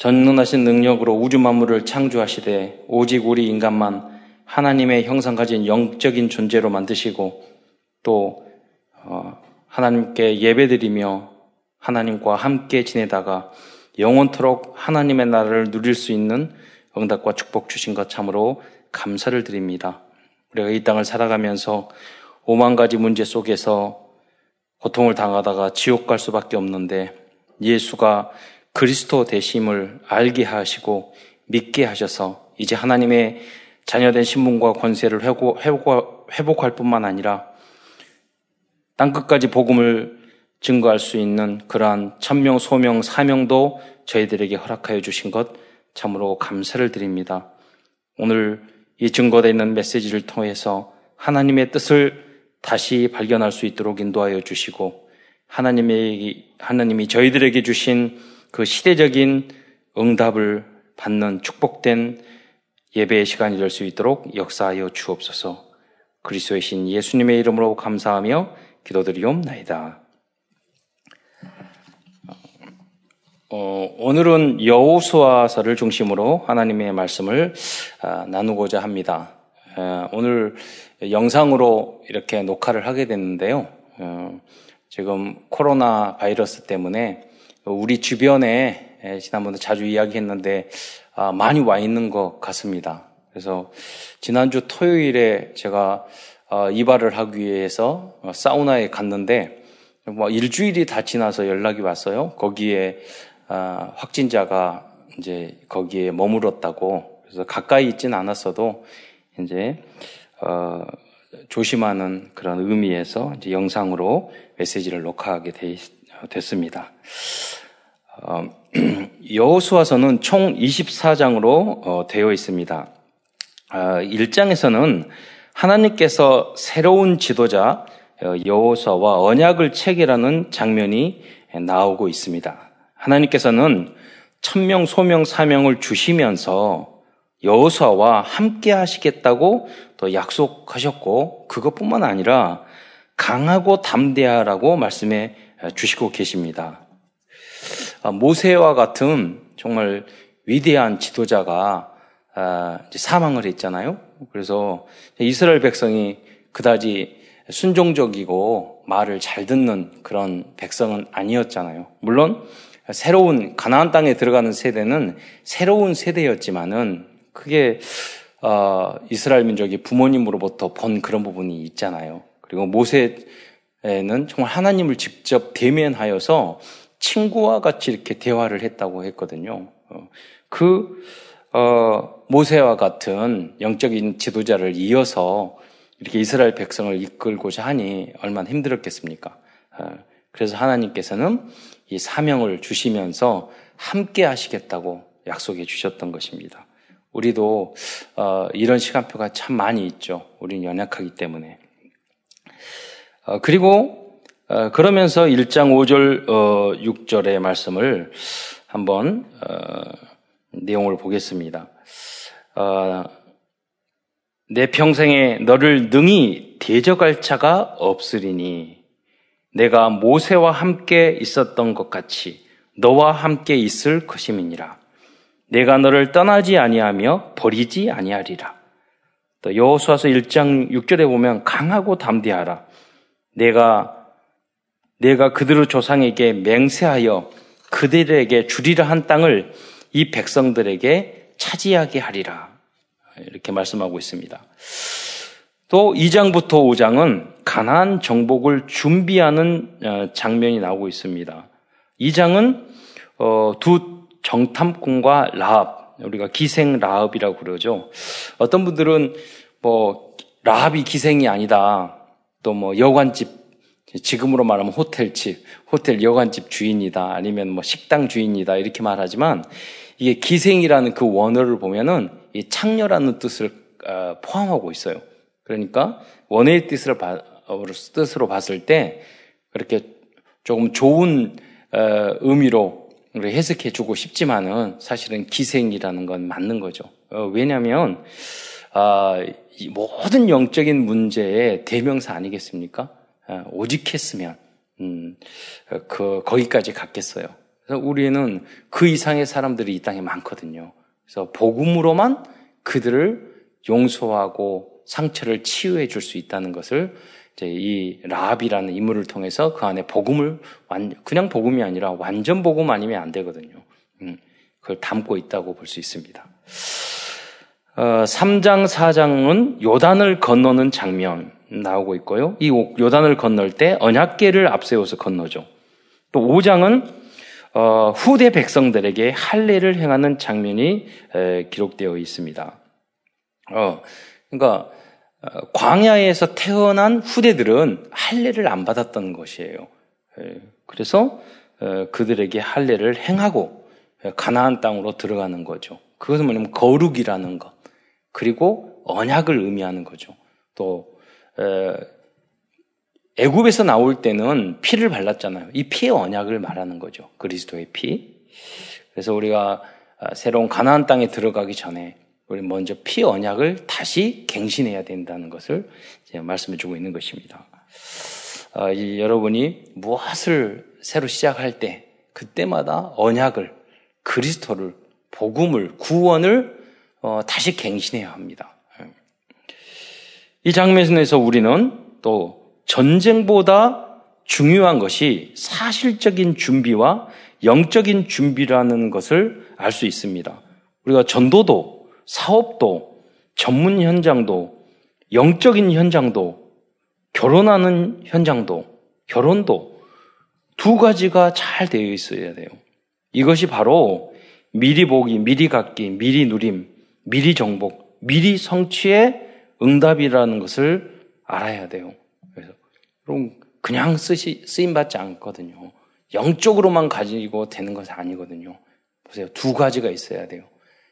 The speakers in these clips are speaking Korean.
전능하신 능력으로 우주 만물을 창조하시되 오직 우리 인간만 하나님의 형상 가진 영적인 존재로 만드시고 또 어, 하나님께 예배드리며 하나님과 함께 지내다가 영원토록 하나님의 나라를 누릴 수 있는 응답과 축복 주신 것 참으로 감사를 드립니다. 우리가 이 땅을 살아가면서 오만 가지 문제 속에서 고통을 당하다가 지옥 갈 수밖에 없는데 예수가 그리스도 되심을 알게 하시고 믿게 하셔서 이제 하나님의 자녀된 신분과 권세를 회복, 회복, 회복 할 뿐만 아니라 땅 끝까지 복음을 증거할 수 있는 그러한 천명, 소명, 사명도 저희들에게 허락하여 주신 것 참으로 감사를 드립니다. 오늘 이 증거되어 있는 메시지를 통해서 하나님의 뜻을 다시 발견할 수 있도록 인도하여 주시고 하나님의 하나님이 저희들에게 주신 그 시대적인 응답을 받는 축복된 예배의 시간이 될 수 있도록 역사하여 주옵소서. 그리스도의 신 예수님의 이름으로 감사하며 기도드리옵나이다. 어, 오늘은 여호수아서를 중심으로 하나님의 말씀을 아, 나누고자 합니다. 아, 오늘 영상으로 이렇게 녹화를 하게 됐는데요. 어, 지금 코로나 바이러스 때문에 우리 주변에 지난번에 자주 이야기했는데 아, 많이 와 있는 것 같습니다. 그래서 지난주 토요일에 제가 어, 이발을 하기 위해서 사우나에 갔는데 뭐 일주일이 다 지나서 연락이 왔어요. 거기에 아, 확진자가 이제 거기에 머물렀다고 그래서 가까이 있지는 않았어도 이제 어, 조심하는 그런 의미에서 이제 영상으로 메시지를 녹화하게 되, 됐습니다. 어, 여호수아서는 총 24장으로 어, 되어 있습니다. 어, 1장에서는 하나님께서 새로운 지도자 어, 여호수아와 언약을 체결하는 장면이 나오고 있습니다. 하나님께서는 천명, 소명, 사명을 주시면서 여호수아와 함께 하시겠다고 또 약속하셨고 그것뿐만 아니라 강하고 담대하라고 말씀해 주시고 계십니다. 아, 모세와 같은 정말 위대한 지도자가 아, 사망을 했잖아요. 그래서 이스라엘 백성이 그다지 순종적이고 말을 잘 듣는 그런 백성은 아니었잖아요. 물론 새로운 가나안 땅에 들어가는 세대는 새로운 세대였지만은 그게 어, 이스라엘 민족이 부모님으로부터 본 그런 부분이 있잖아요. 그리고 모세 는 정말 하나님을 직접 대면하여서 친구와 같이 이렇게 대화를 했다고 했거든요. 어, 그 어, 모세와 같은 영적인 지도자를 이어서 이렇게 이스라엘 백성을 이끌고자 하니 얼마나 힘들었겠습니까? 어, 그래서 하나님께서는 이 사명을 주시면서 함께 하시겠다고 약속해 주셨던 것입니다. 우리도 어, 이런 시간표가 참 많이 있죠. 우리는 연약하기 때문에. 어, 그리고 어, 그러면서 1장 5절 6절의 말씀을 한번 어, 내용을 보겠습니다. 어, 내 평생에 너를 능히 대적할 자가 없으리니 내가 모세와 함께 있었던 것 같이 너와 함께 있을 것임이니라. 내가 너를 떠나지 아니하며 버리지 아니하리라. 또 여호수아서 1장 6절에 보면 강하고 담대하라. 내가 내가 그들의 조상에게 맹세하여 그들에게 주리라 한 땅을 이 백성들에게 차지하게 하리라. 이렇게 말씀하고 있습니다. 또 2장부터 5장은 가나안 정복을 준비하는 어, 장면이 나오고 있습니다. 2장은 어, 두 정탐꾼과 라합, 우리가 기생 라합이라고 그러죠. 어떤 분들은 뭐 라합이 기생이 아니다. 또 뭐 여관집 지금으로 말하면 호텔집, 호텔 여관집 주인이다. 아니면 뭐 식당 주인이다. 이렇게 말하지만 이게 기생이라는 그 원어를 보면은 이 창녀라는 뜻을 어, 포함하고 있어요. 그러니까 원의 뜻을 뜻으로 봤을 때 그렇게 조금 좋은 어, 의미로 해석해 주고 싶지만은 사실은 기생이라는 건 맞는 거죠. 어, 왜냐하면 아, 모든 영적인 문제의 대명사 아니겠습니까? 어, 오직 했으면 음, 그 거기까지 갔겠어요. 그래서 우리는 그 이상의 사람들이 이 땅에 많거든요. 그래서 복음으로만 그들을 용서하고 상처를 치유해 줄 수 있다는 것을 이제 이 라합이라는 인물을 통해서 그 안에 복음을 완, 그냥 복음이 아니라 완전 복음 아니면 안 되거든요. 음, 그걸 담고 있다고 볼 수 있습니다. 어, 3장, 4장은 요단을 건너는 장면 나오고 있고요. 이 요단을 건널 때 언약계를 앞세워서 건너죠. 또 5장은 어, 후대 백성들에게 할례를 행하는 장면이 에, 기록되어 있습니다. 어, 그러니까 어, 광야에서 태어난 후대들은 할례를 안 받았던 것이에요. 에, 그래서 어, 그들에게 할례를 행하고 가나안 땅으로 들어가는 거죠. 그것은 뭐냐면 거룩이라는 것 그리고 언약을 의미하는 거죠. 또 에, 애굽에서 나올 때는 피를 발랐잖아요. 이 피의 언약을 말하는 거죠. 그리스도의 피. 그래서 우리가 아, 새로운 가나안 땅에 들어가기 전에 우리 먼저 피 언약을 다시 갱신해야 된다는 것을 말씀해 주고 있는 것입니다. 아, 여러분이 무엇을 새로 시작할 때 그때마다 언약을 그리스도를 복음을 구원을 어, 다시 갱신해야 합니다. 이 장면에서 우리는 또 전쟁보다 중요한 것이 사실적인 준비와 영적인 준비라는 것을 알 수 있습니다. 우리가 전도도, 사업도, 전문 현장도, 영적인 현장도, 결혼하는 현장도, 결혼도 두 가지가 잘 되어 있어야 돼요. 이것이 바로 미리 보기, 미리 갖기, 미리 누림, 미리 정복, 미리 성취의 응답이라는 것을 알아야 돼요. 그럼 그냥 쓰시, 쓰임받지 않거든요. 영적으로만 가지고 되는 것이 아니거든요. 보세요. 두 가지가 있어야 돼요.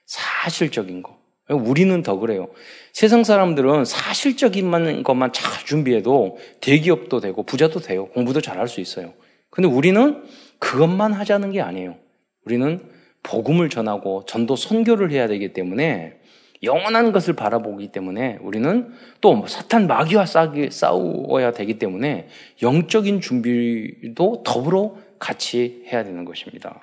사실적인 거. 우리는 더 그래요. 세상 사람들은 사실적인 것만 잘 준비해도 대기업도 되고 부자도 돼요. 공부도 잘할 수 있어요. 근데 우리는 그것만 하자는 게 아니에요. 우리는 복음을 전하고 전도 선교를 해야 되기 때문에 영원한 것을 바라보기 때문에 우리는 또 사탄 마귀와 싸워야 되기 때문에 영적인 준비도 더불어 같이 해야 되는 것입니다.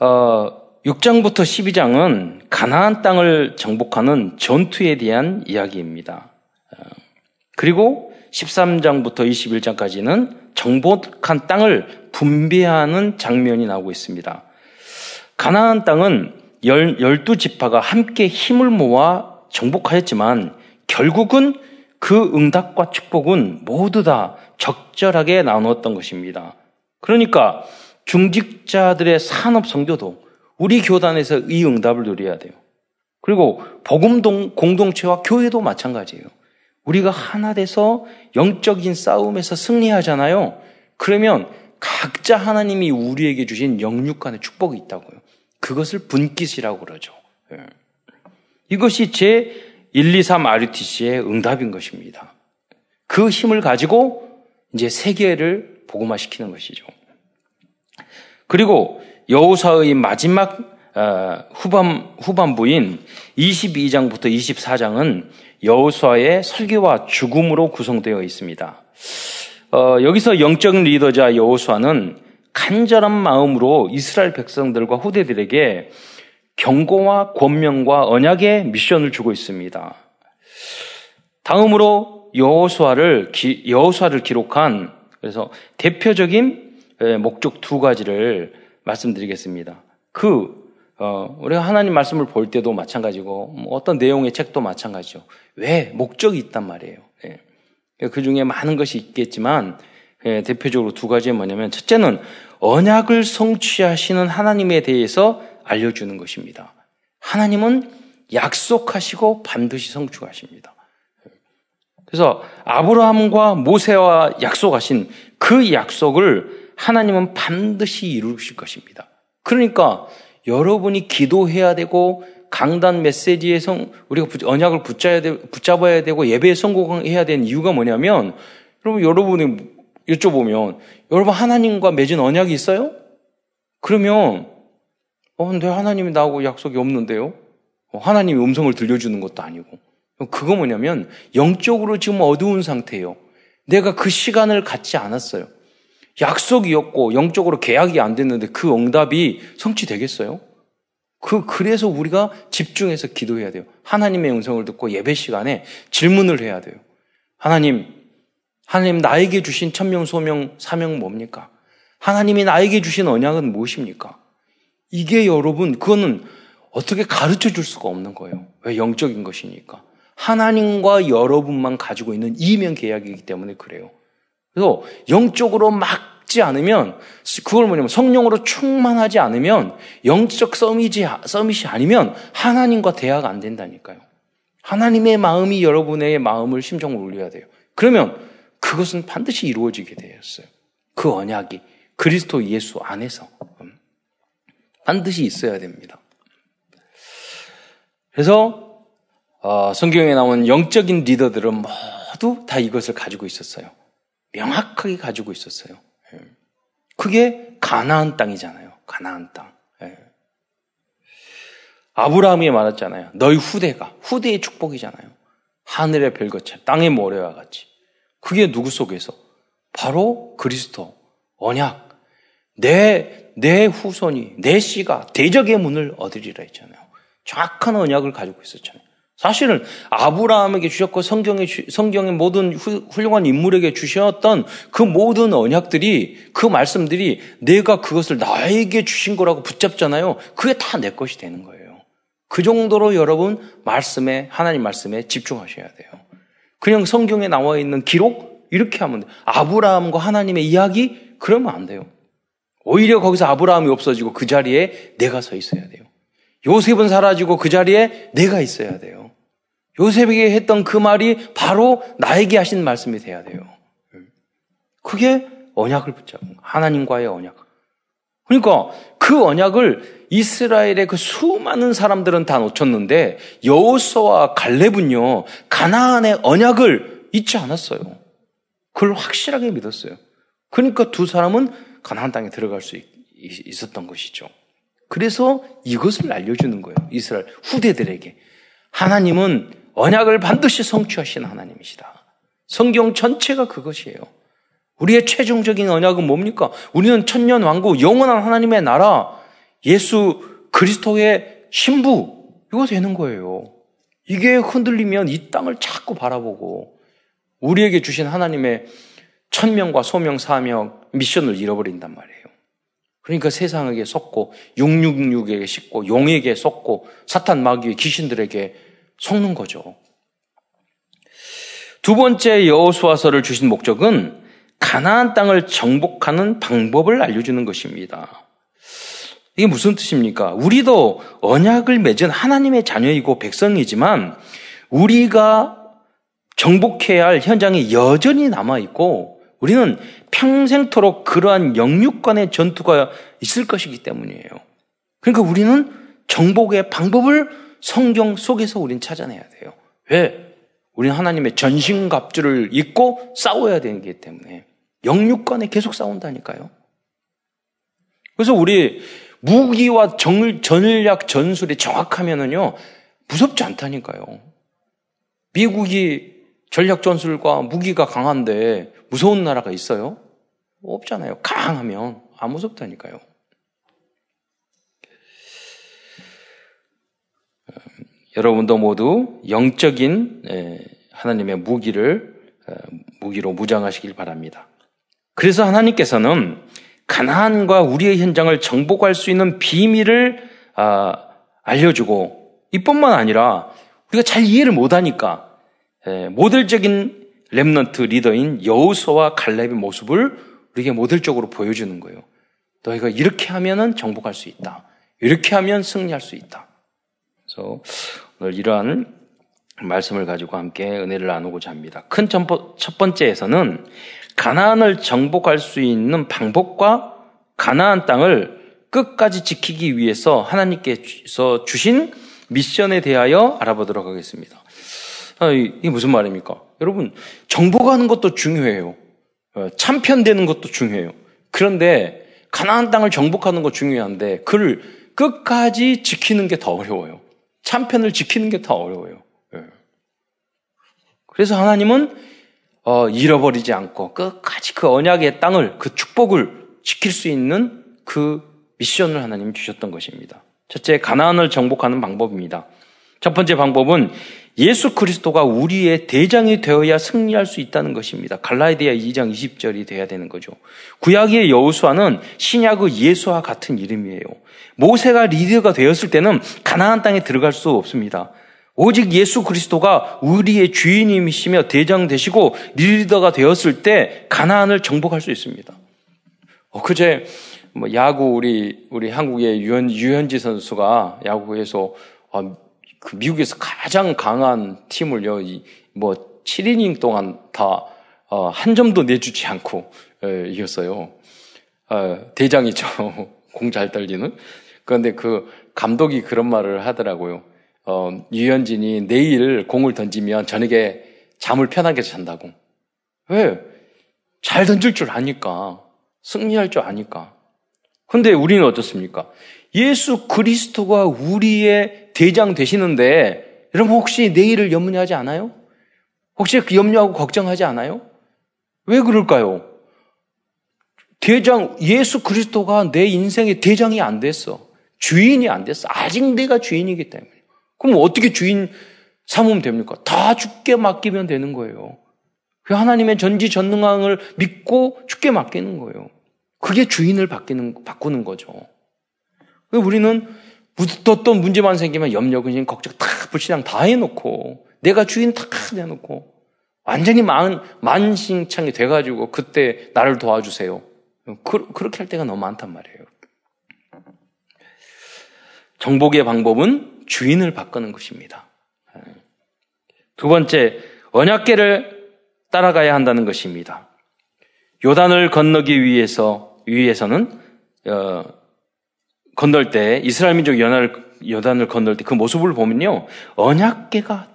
어, 6장부터 12장은 가나안 땅을 정복하는 전투에 대한 이야기입니다. 어, 그리고 13장부터 21장까지는 정복한 땅을 분배하는 장면이 나오고 있습니다. 가나안 땅은 열, 열두 지파가 함께 힘을 모아 정복하였지만 결국은 그 응답과 축복은 모두 다 적절하게 나누었던 것입니다. 그러니까 중직자들의 산업 성교도 우리 교단에서 이 응답을 누려야 돼요. 그리고 복음동 공동체와 교회도 마찬가지예요. 우리가 하나 돼서 영적인 싸움에서 승리하잖아요. 그러면 각자 하나님이 우리에게 주신 영육간의 축복이 있다고요. 그것을 분깃이라고 그러죠. 예. 이것이 제 1, 2, 3 RUTC의 응답인 것입니다. 그 힘을 가지고 이제 세계를 복음화시키는 것이죠. 그리고 여호사의 마지막 어, 후반 후반부인 22장부터 24장은 여호수아의 설교와 죽음으로 구성되어 있습니다. 어, 여기서 영적인 리더자 여호수아는 간절한 마음으로 이스라엘 백성들과 후대들에게 경고와 권명과 언약의 미션을 주고 있습니다. 다음으로 여호수아를 여호수아를 기록한 그래서 대표적인 목적 두 가지를 말씀드리겠습니다. 그 어, 우리가 하나님 말씀을 볼 때도 마찬가지고 뭐 어떤 내용의 책도 마찬가지죠. 왜 목적이 있단 말이에요. 예. 그 중에 많은 것이 있겠지만 예, 대표적으로 두 가지 뭐냐면 첫째는 언약을 성취하시는 하나님에 대해서 알려주는 것입니다. 하나님은 약속하시고 반드시 성취하십니다. 그래서 아브라함과 모세와 약속하신 그 약속을 하나님은 반드시 이루실 것입니다. 그러니까 여러분이 기도해야 되고 강단 메시지에 성 우리가 언약을 붙잡아야 되고 예배에 성공해야 되는 이유가 뭐냐면 여러분 여러분이 여쭤보면 여러분 하나님과 맺은 언약이 있어요? 그러면 어, 근데 하나님이 나하고 약속이 없는데요? 어, 하나님이 음성을 들려주는 것도 아니고. 그거 뭐냐면 영적으로 지금 어두운 상태예요. 내가 그 시간을 갖지 않았어요. 약속이었고 영적으로 계약이 안 됐는데 그 응답이 성취되겠어요? 그 그래서 우리가 집중해서 기도해야 돼요. 하나님의 음성을 듣고 예배 시간에 질문을 해야 돼요. 하나님, 하나님 나에게 주신 천명 소명 사명 뭡니까? 하나님이 나에게 주신 언약은 무엇입니까? 이게 여러분 그거는 어떻게 가르쳐 줄 수가 없는 거예요. 왜 영적인 것이니까. 하나님과 여러분만 가지고 있는 이면 계약이기 때문에 그래요. 그래서 영적으로 막지 않으면 그걸 뭐냐면 성령으로 충만하지 않으면 영적 서밋이, 서밋이 아니면 하나님과 대화가 안 된다니까요. 하나님의 마음이 여러분의 마음을 심정을 울려야 돼요. 그러면 그것은 반드시 이루어지게 되었어요. 그 언약이 그리스도 예수 안에서 음, 반드시 있어야 됩니다. 그래서 어, 성경에 나온 영적인 리더들은 모두 다 이것을 가지고 있었어요. 명확하게 가지고 있었어요. 예. 그게 가나안 땅이잖아요. 가나안 땅. 예. 아브라함이 말했잖아요. 너희 후대가 후대의 축복이잖아요. 하늘의 별것처럼 땅의 모래와 같이. 그게 누구 속에서? 바로 그리스도 언약. 내, 내 후손이, 내 씨가 대적의 문을 얻으리라 했잖아요. 정확한 언약을 가지고 있었잖아요. 사실은 아브라함에게 주셨고 성경에 성경의 모든 훌륭한 인물에게 주셨던 그 모든 언약들이 그 말씀들이 내가 그것을 나에게 주신 거라고 붙잡잖아요. 그게 다 내 것이 되는 거예요. 그 정도로 여러분 말씀에 하나님 말씀에 집중하셔야 돼요. 그냥 성경에 나와 있는 기록 이렇게 하면 돼요. 아브라함과 하나님의 이야기 그러면 안 돼요. 오히려 거기서 아브라함이 없어지고 그 자리에 내가 서 있어야 돼요. 요셉은 사라지고 그 자리에 내가 있어야 돼요. 요셉에게 했던 그 말이 바로 나에게 하신 말씀이 돼야 돼요. 그게 언약을 붙잡은 하나님과의 언약. 그러니까 그 언약을 이스라엘의 그 수많은 사람들은 다 놓쳤는데 여호수와 갈렙은요 가나안의 언약을 잊지 않았어요. 그걸 확실하게 믿었어요. 그러니까 두 사람은 가나안 땅에 들어갈 수 있었던 것이죠. 그래서 이것을 알려주는 거예요. 이스라엘 후대들에게. 하나님은 언약을 반드시 성취하신 하나님이시다. 성경 전체가 그것이에요. 우리의 최종적인 언약은 뭡니까? 우리는 천년 왕국, 영원한 하나님의 나라, 예수 그리스도의 신부, 이거 되는 거예요. 이게 흔들리면 이 땅을 자꾸 바라보고 우리에게 주신 하나님의 천명과 소명, 사명, 미션을 잃어버린단 말이에요. 그러니까 세상에게 속고 666에게 싣고 용에게 속고 사탄 마귀의 귀신들에게 속는 거죠. 두 번째 여호수아서를 주신 목적은 가나안 땅을 정복하는 방법을 알려주는 것입니다. 이게 무슨 뜻입니까? 우리도 언약을 맺은 하나님의 자녀이고 백성이지만 우리가 정복해야 할 현장이 여전히 남아있고 우리는 평생토록 그러한 영육간의 전투가 있을 것이기 때문이에요. 그러니까 우리는 정복의 방법을 성경 속에서 우리는 찾아내야 돼요. 왜? 우리는 하나님의 전신갑주를 입고 싸워야 되기 때문에 영육간에 계속 싸운다니까요. 그래서 우리 무기와 정, 전략 전술이 정확하면은요 무섭지 않다니까요. 미국이 전략 전술과 무기가 강한데 무서운 나라가 있어요? 없잖아요. 강하면 안 무섭다니까요. 여러분도 모두 영적인 하나님의 무기를 무기로 무장하시길 바랍니다. 그래서 하나님께서는 가나안과 우리의 현장을 정복할 수 있는 비밀을 아, 알려주고 이뿐만 아니라 우리가 잘 이해를 못하니까 모델적인 렘넌트 리더인 여우서와 갈렙의 모습을 우리에게 모델적으로 보여주는 거예요. 너희가 이렇게 하면은 정복할 수 있다. 이렇게 하면 승리할 수 있다. 그래서 오늘 이러한 말씀을 가지고 함께 은혜를 나누고자 합니다. 큰 첫 번째에서는 가나안을 정복할 수 있는 방법과 가나안 땅을 끝까지 지키기 위해서 하나님께서 주신 미션에 대하여 알아보도록 하겠습니다. 아, 이게 무슨 말입니까? 여러분, 정복하는 것도 중요해요. 어, 참편되는 것도 중요해요. 그런데 가나안 땅을 정복하는 거 중요한데 그를 끝까지 지키는 게 더 어려워요. 참편을 지키는 게 더 어려워요. 예. 그래서 하나님은 어, 잃어버리지 않고 끝까지 그 언약의 땅을 그 축복을 지킬 수 있는 그 미션을 하나님 주셨던 것입니다. 첫째 가나안을 정복하는 방법입니다. 첫 번째 방법은 예수 그리스도가 우리의 대장이 되어야 승리할 수 있다는 것입니다. 갈라디아 2장 20절이 돼야 되는 거죠. 구약의 여우수아는 신약의 예수와 같은 이름이에요. 모세가 리더가 되었을 때는 가나안 땅에 들어갈 수 없습니다. 오직 예수 그리스도가 우리의 주인님이시며 대장 되시고 리더가 되었을 때 가나안을 정복할 수 있습니다. 어, 그제 뭐 야구 우리 우리 한국의 유현 유현지 선수가 야구에서 어, 그 미국에서 가장 강한 팀을요 뭐 7이닝 동안 다한 어, 점도 내주지 않고 에, 이겼어요. 어, 대장이죠. 공 잘 떨리는. 그런데 그 감독이 그런 말을 하더라고요. 어, 유현진이 내일 공을 던지면 저녁에 잠을 편하게 잔다고. 왜? 잘 던질 줄 아니까. 승리할 줄 아니까. 근데 우리는 어떻습니까? 예수 그리스도가 우리의 대장 되시는데, 여러분 혹시 내일을 염려하지 않아요? 혹시 그 염려하고 걱정하지 않아요? 왜 그럴까요? 대장, 예수 그리스도가 내 인생의 대장이 안 됐어. 주인이 안 됐어. 아직 내가 주인이기 때문에. 그럼 어떻게 주인 삼으면 됩니까? 다 죽게 맡기면 되는 거예요. 그 하나님의 전지전능함을 믿고 죽게 맡기는 거예요. 그게 주인을 바뀌는, 바꾸는 거죠. 우리는 묻었던 문제만 생기면 염려, 근심, 걱정 다 불신앙 다 해놓고 내가 주인 다 내놓고 완전히 만, 만신창이 돼가지고 그때 나를 도와주세요. 그, 그렇게 할 때가 너무 많단 말이에요. 정복의 방법은 주인을 바꾸는 것입니다. 두 번째, 언약계를 따라가야 한다는 것입니다. 요단을 건너기 위해서 위해서는 어, 건널 때 이스라엘 민족 연합을 요단을 건널 때 그 모습을 보면요 언약계가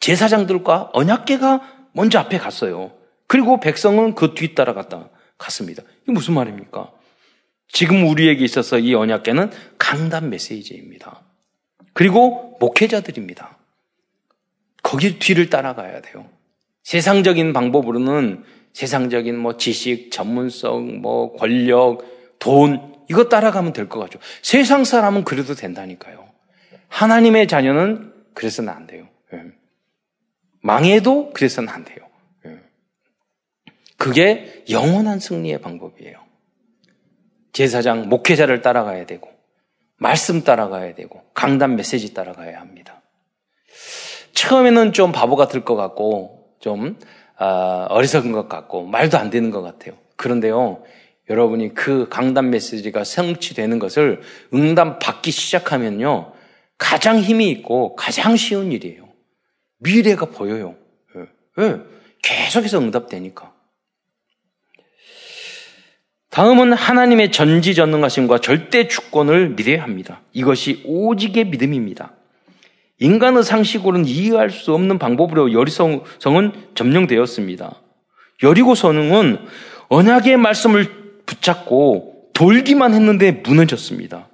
제사장들과 언약계가 먼저 앞에 갔어요. 그리고 백성은 그 뒤 따라갔다 갔습니다. 이게 무슨 말입니까? 지금 우리에게 있어서 이 언약계는 강단 메시지입니다. 그리고 목회자들입니다. 거기 뒤를 따라가야 돼요. 세상적인 방법으로는 세상적인 뭐 지식, 전문성, 뭐 권력, 돈 이거 따라가면 될 것 같죠. 세상 사람은 그래도 된다니까요. 하나님의 자녀는 그래서는 안 돼요. 예. 망해도 그래서는 안 돼요. 예. 그게 영원한 승리의 방법이에요. 제사장, 목회자를 따라가야 되고, 말씀 따라가야 되고, 강단 메시지 따라가야 합니다. 처음에는 좀 바보 같을 것 같고, 좀 아, 어리석은 것 같고 말도 안 되는 것 같아요. 그런데요, 여러분이 그 강단 메시지가 성취되는 것을 응답 받기 시작하면요, 가장 힘이 있고 가장 쉬운 일이에요. 미래가 보여요. 왜? 예. 예. 계속해서 응답되니까. 다음은 하나님의 전지전능하심과 절대 주권을 믿어야 합니다. 이것이 오직의 믿음입니다. 인간의 상식으로는 이해할 수 없는 방법으로 여리성은 점령되었습니다. 여리고 선흥은 언약의 말씀을 붙잡고 돌기만 했는데 무너졌습니다.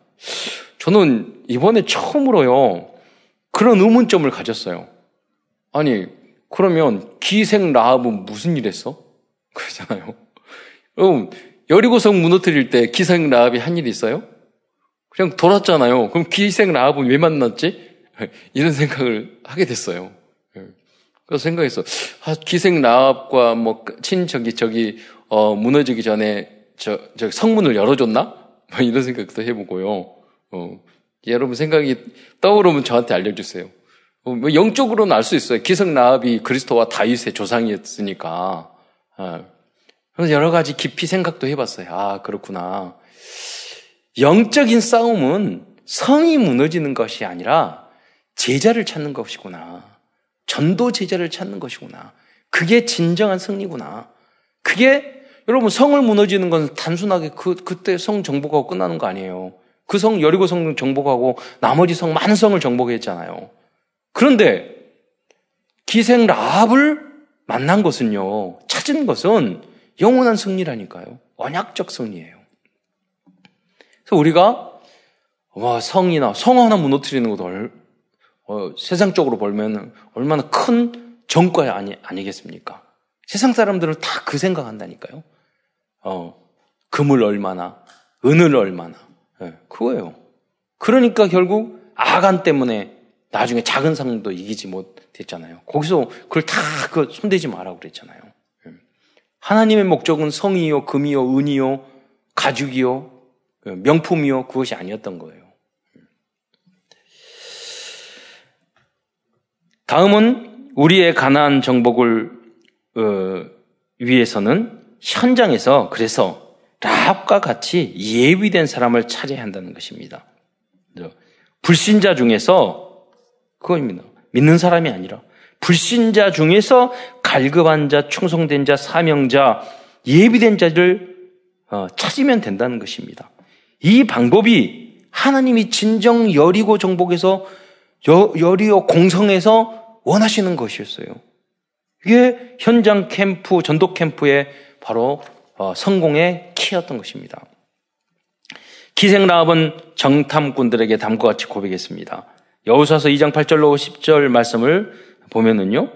저는 이번에 처음으로요, 그런 의문점을 가졌어요. 아니, 그러면 기생 라합은 무슨 일 했어? 그러잖아요. 그럼 여리고성 무너뜨릴 때 기생 라합이 한일 있어요? 그냥 돌았잖아요. 그럼 기생 라합은 왜 만났지? 이런 생각을 하게 됐어요. 예. 그래서 생각했어. 아, 기생 라합과 뭐 친척이 저기 어, 무너지기 전에 저, 저 성문을 열어줬나? 뭐 이런 생각도 해보고요. 어, 여러분 생각이 떠오르면 저한테 알려주세요. 어, 뭐 영적으로는 알 수 있어요. 기생 라합이 그리스도와 다윗의 조상이었으니까. 아, 그래서 여러 가지 깊이 생각도 해봤어요. 아 그렇구나. 영적인 싸움은 성이 무너지는 것이 아니라 제자를 찾는 것이구나. 전도 제자를 찾는 것이구나. 그게 진정한 승리구나. 그게 여러분 성을 무너지는 건 단순하게 그 그때 성 정복하고 끝나는 거 아니에요. 그 성 여리고 성 정복하고 나머지 성 많은 성을 정복했잖아요. 그런데 기생 라합을 만난 것은요. 찾은 것은 영원한 승리라니까요. 언약적 승리예요. 그래서 우리가 와 성이나 성 하나 무너뜨리는 것도 어, 세상적으로 보면 얼마나 큰 정과 아니, 아니겠습니까? 세상 사람들은 다 그 생각한다니까요. 어, 금을 얼마나, 은을 얼마나. 네, 그거예요. 그러니까 결국 아간 때문에 나중에 작은 상도 이기지 못했잖아요. 거기서 그걸 다 그 손대지 마라고 그랬잖아요. 예. 하나님의 목적은 성이요, 금이요, 은이요, 가죽이요, 예, 명품이요, 그것이 아니었던 거예요. 다음은 우리의 가난안 정복을 어, 위해서는 현장에서 그래서 라합과 같이 예비된 사람을 찾아야 한다는 것입니다. 불신자 중에서 그겁니다. 믿는 사람이 아니라 불신자 중에서 갈급한 자, 충성된 자, 사명자, 예비된 자를 어, 찾으면 된다는 것입니다. 이 방법이 하나님이 진정 여리고 정복에서 여리고 공성에서 원하시는 것이었어요. 이게 현장 캠프, 전도 캠프의 바로 어, 성공의 키였던 것입니다. 기생 라합은 정탐꾼들에게 다음과 같이 고백했습니다. 여호수아서 2장 8절로 10절 말씀을 보면은요.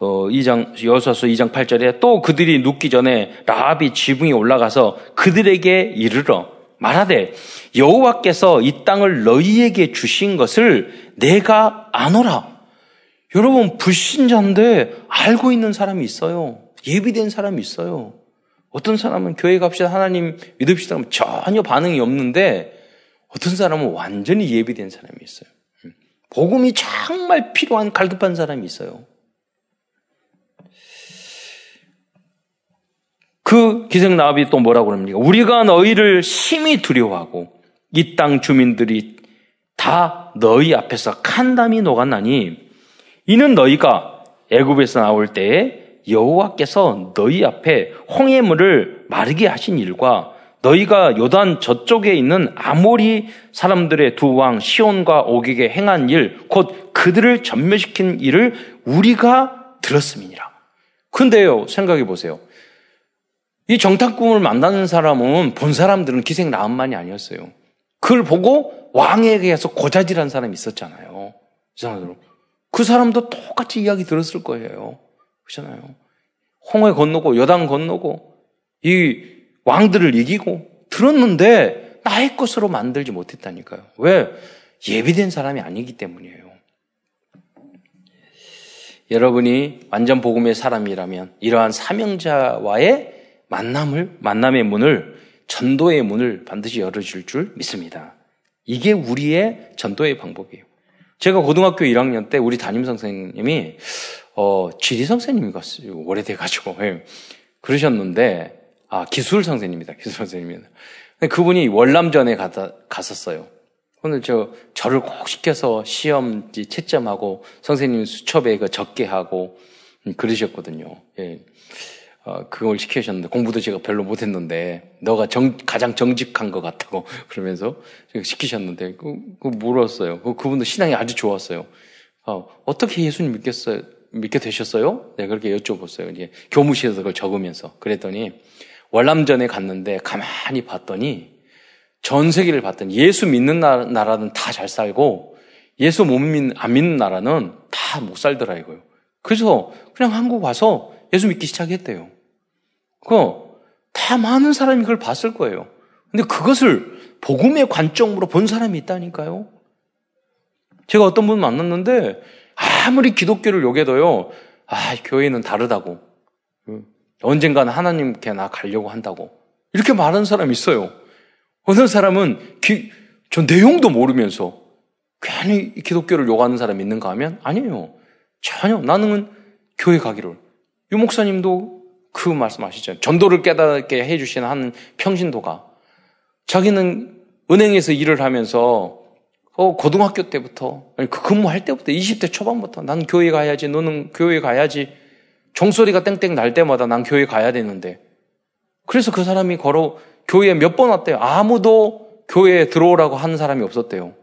어, 2장 여호수아서 2장 8절에 또 그들이 눕기 전에 라합이 지붕에 올라가서 그들에게 이르러 말하되 여호와께서 이 땅을 너희에게 주신 것을 내가 아노라. 여러분 불신자인데 알고 있는 사람이 있어요. 예비된 사람이 있어요. 어떤 사람은 교회 갑시다 하나님 믿읍시다 하면 전혀 반응이 없는데 어떤 사람은 완전히 예비된 사람이 있어요. 복음이 정말 필요한 갈급한 사람이 있어요. 그 기생 나합이 또 뭐라고 그럽니까? 우리가 너희를 심히 두려워하고 이 땅 주민들이 다 너희 앞에서 칸담이 녹았나니 이는 너희가 애굽에서 나올 때에 여호와께서 너희 앞에 홍해물을 마르게 하신 일과 너희가 요단 저쪽에 있는 아모리 사람들의 두 왕 시온과 오객에 행한 일, 곧 그들을 전멸시킨 일을 우리가 들었음이니라. 근데요, 생각해 보세요. 이 정탐꾼을 만나는 사람은 본 사람들은 기생 라음만이 아니었어요. 그걸 보고 왕에게서 고자질한 사람이 있었잖아요. 그 사람도 똑같이 이야기 들었을 거예요. 그렇잖아요. 홍해 건너고 여당 건너고 이 왕들을 이기고 들었는데 나의 것으로 만들지 못했다니까요. 왜? 예비된 사람이 아니기 때문이에요. 여러분이 완전 복음의 사람이라면 이러한 사명자와의 만남을 만남의 문을 전도의 문을 반드시 열어줄 줄 믿습니다. 이게 우리의 전도의 방법이에요. 제가 고등학교 1학년 때 우리 담임 선생님이 어, 지리 선생님이 갔어요. 오래돼가지고. 예. 그러셨는데, 아, 기술 선생님이다. 기술 선생님입니다. 그분이 월남전에 갔다, 갔었어요. 오늘 저, 저를 꼭 시켜서 시험지 채점하고 선생님 수첩에 그 적게 하고, 음, 그러셨거든요. 예. 어, 그걸 시키셨는데, 공부도 제가 별로 못했는데, 너가 정, 가장 정직한 것 같다고, 그러면서 시키셨는데, 그, 그 물었어요. 그, 그분도 신앙이 아주 좋았어요. 어, 어떻게 예수님 믿겠어요? 믿게 되셨어요? 네, 그렇게 여쭤봤어요. 이제 교무실에서 그걸 적으면서. 그랬더니 월남전에 갔는데 가만히 봤더니 전 세계를 봤더니 예수 믿는 나라는 다 잘 살고 예수 못 믿, 안 믿는 나라는 다 못 살더라 이거요. 그래서 그냥 한국 와서 예수 믿기 시작했대요. 그다 많은 사람이 그걸 봤을 거예요. 근데 그것을 복음의 관점으로 본 사람이 있다니까요. 제가 어떤 분 만났는데 아무리 기독교를 요괴도요, 아, 교회는 다르다고. 언젠가는 하나님께 나 가려고 한다고. 이렇게 말하는 사람이 있어요. 어느 사람은 기, 저 내용도 모르면서 괜히 기독교를 요구하는 사람이 있는가 하면 아니에요. 전혀 나는 교회 가기를. 유 목사님도 그 말씀하시죠. 전도를 깨닫게 해주시는 한 평신도가 자기는 은행에서 일을 하면서 어, 고등학교 때부터, 그 근무할 때부터, 20대 초반부터, 난 교회 가야지, 너는 교회 가야지. 종소리가 땡땡 날 때마다 난 교회 가야 되는데. 그래서 그 사람이 걸어, 교회에 몇 번 왔대요. 아무도 교회에 들어오라고 하는 사람이 없었대요.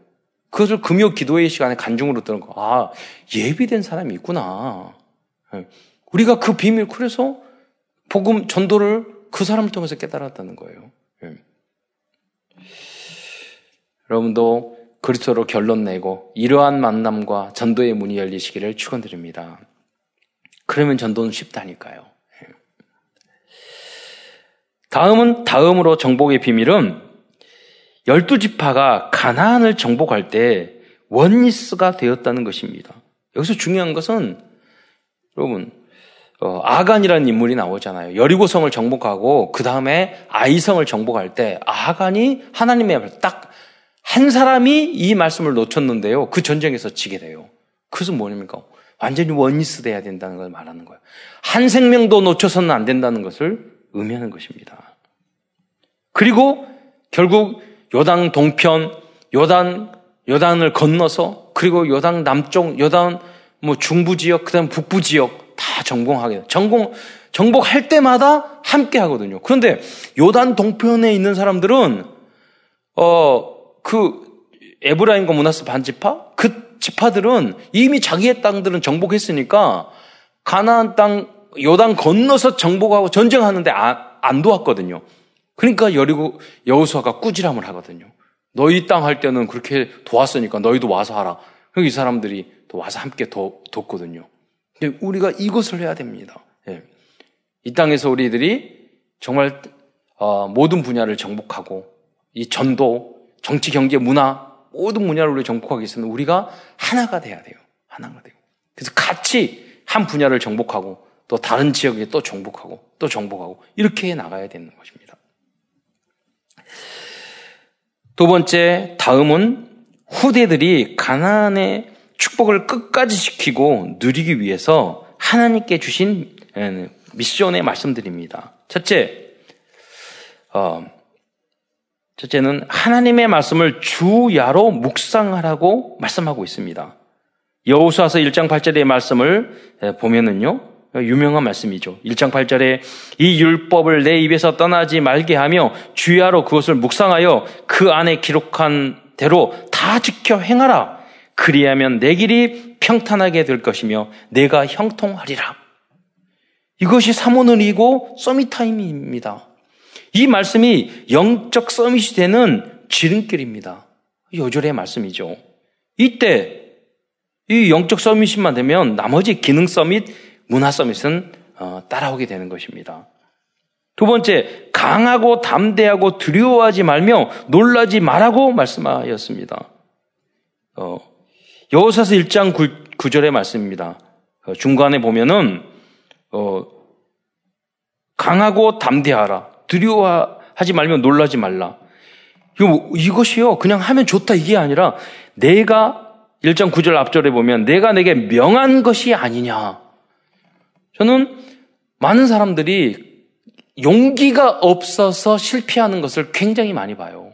그것을 금요 기도회 시간에 간중으로 들은 거. 아, 예비된 사람이 있구나. 예. 우리가 그 비밀, 그래서 복음, 전도를 그 사람을 통해서 깨달았다는 거예요. 예. 여러분도 그리스도로 결론 내고 이러한 만남과 전도의 문이 열리시기를 축원드립니다. 그러면 전도는 쉽다니까요. 다음은 다음으로 정복의 비밀은 열두 지파가 가나안을 정복할 때 원리스가 되었다는 것입니다. 여기서 중요한 것은 여러분 어, 아간이라는 인물이 나오잖아요. 여리고성을 정복하고 그 다음에 아이성을 정복할 때 아간이 하나님의 딱 한 사람이 이 말씀을 놓쳤는데요. 그 전쟁에서 지게 돼요. 그것은 뭐냐니까 완전히 원리스 돼야 된다는 걸 말하는 거예요. 한 생명도 놓쳐서는 안 된다는 것을 의미하는 것입니다. 그리고 결국 요당 동편, 요단, 요단을 건너서 그리고 요당 남쪽, 요단 뭐 중부 지역, 그다음 북부 지역 다 정복하게 돼요. 정복 정복할 때마다 함께 하거든요. 그런데 요단 동편에 있는 사람들은 어 그 에브라임과 문하스 반지파 그 지파들은 이미 자기의 땅들은 정복했으니까 가나안 땅 요단 건너서 정복하고 전쟁하는데 안, 안 도왔거든요. 그러니까 여리고 여우수아가 꾸지람을 하거든요. 너희 땅 할 때는 그렇게 도왔으니까 너희도 와서 하라. 그이 사람들이 또 와서 함께 도, 돕거든요. 우리가 이것을 해야 됩니다. 예. 이 땅에서 우리들이 정말 어, 모든 분야를 정복하고 이 전도, 정치, 경제, 문화 모든 분야를 우리 정복하기 위해서는 우리가 하나가 돼야 돼요. 하나가 돼요. 그래서 같이 한 분야를 정복하고 또 다른 지역에 또 정복하고 또 정복하고 이렇게 나가야 되는 것입니다. 두 번째, 다음은 후대들이 가난의 축복을 끝까지 지키고 누리기 위해서 하나님께 주신 미션의 말씀드립니다. 첫째, 어, 첫째는 하나님의 말씀을 주야로 묵상하라고 말씀하고 있습니다. 여호수아서 1장 8절의 말씀을 보면은요. 유명한 말씀이죠. 1장 8절에 이 율법을 내 입에서 떠나지 말게 하며 주야로 그것을 묵상하여 그 안에 기록한 대로 다 지켜 행하라. 그리하면 내 길이 평탄하게 될 것이며 내가 형통하리라. 이것이 사모늘이고 서밋타임입니다. 이 말씀이 영적 서밋이 되는 지름길입니다. 요절의 말씀이죠. 이때 이 영적 서밋만 되면 나머지 기능 서밋, 문화 서밋은 어, 따라오게 되는 것입니다. 두 번째, 강하고 담대하고 두려워하지 말며 놀라지 말라고 말씀하였습니다. 어, 여호사서 1장 9, 절의 말씀입니다. 어, 중간에 보면은 어, 강하고 담대하라. 두려워하지 말며 놀라지 말라. 이거, 이것이요. 그냥 하면 좋다 이게 아니라 내가 1장 9절 앞절에 보면 내가 내게 명한 것이 아니냐. 저는 많은 사람들이 용기가 없어서 실패하는 것을 굉장히 많이 봐요.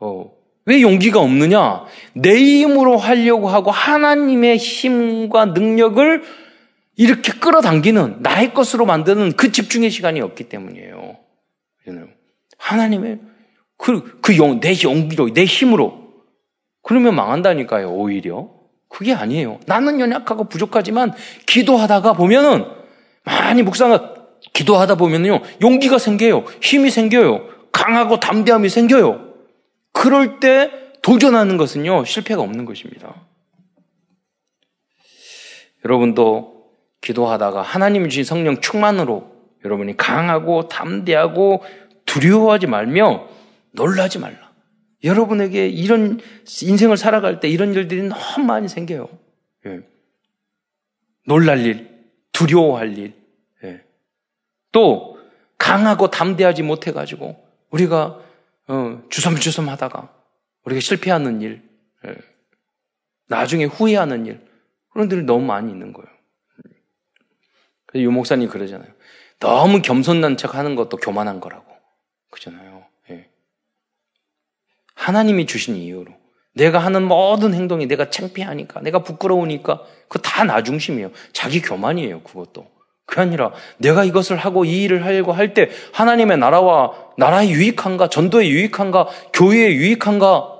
어, 왜 용기가 없느냐? 내 힘으로 하려고 하고 하나님의 힘과 능력을 이렇게 끌어당기는 나의 것으로 만드는 그 집중의 시간이 없기 때문이에요. 하나님의 그, 그 용, 내 용기로, 내 힘으로. 그러면 망한다니까요, 오히려. 그게 아니에요. 나는 연약하고 부족하지만 기도하다가 보면은 많이 묵상하, 기도하다 보면요, 용기가 생겨요. 힘이 생겨요. 강하고 담대함이 생겨요. 그럴 때 도전하는 것은요, 실패가 없는 것입니다. 여러분도 기도하다가 하나님이 주신 성령 충만으로 여러분이 강하고 담대하고 두려워하지 말며 놀라지 말라. 여러분에게 이런 인생을 살아갈 때 이런 일들이 너무 많이 생겨요. 예. 놀랄 일, 두려워할 일, 예. 또 강하고 담대하지 못해가지고 우리가 어, 주섬주섬 하다가 우리가 실패하는 일, 예. 나중에 후회하는 일, 그런 일이 너무 많이 있는 거예요. 유 목사님 그러잖아요. 너무 겸손난 척 하는 것도 교만한 거라고. 그잖아요. 예. 하나님이 주신 이유로. 내가 하는 모든 행동이 내가 창피하니까, 내가 부끄러우니까, 그거 다 나 중심이에요. 자기 교만이에요, 그것도. 그게 아니라 내가 이것을 하고 이 일을 하려고 할 때 하나님의 나라와 나라에 유익한가, 전도에 유익한가, 교회에 유익한가,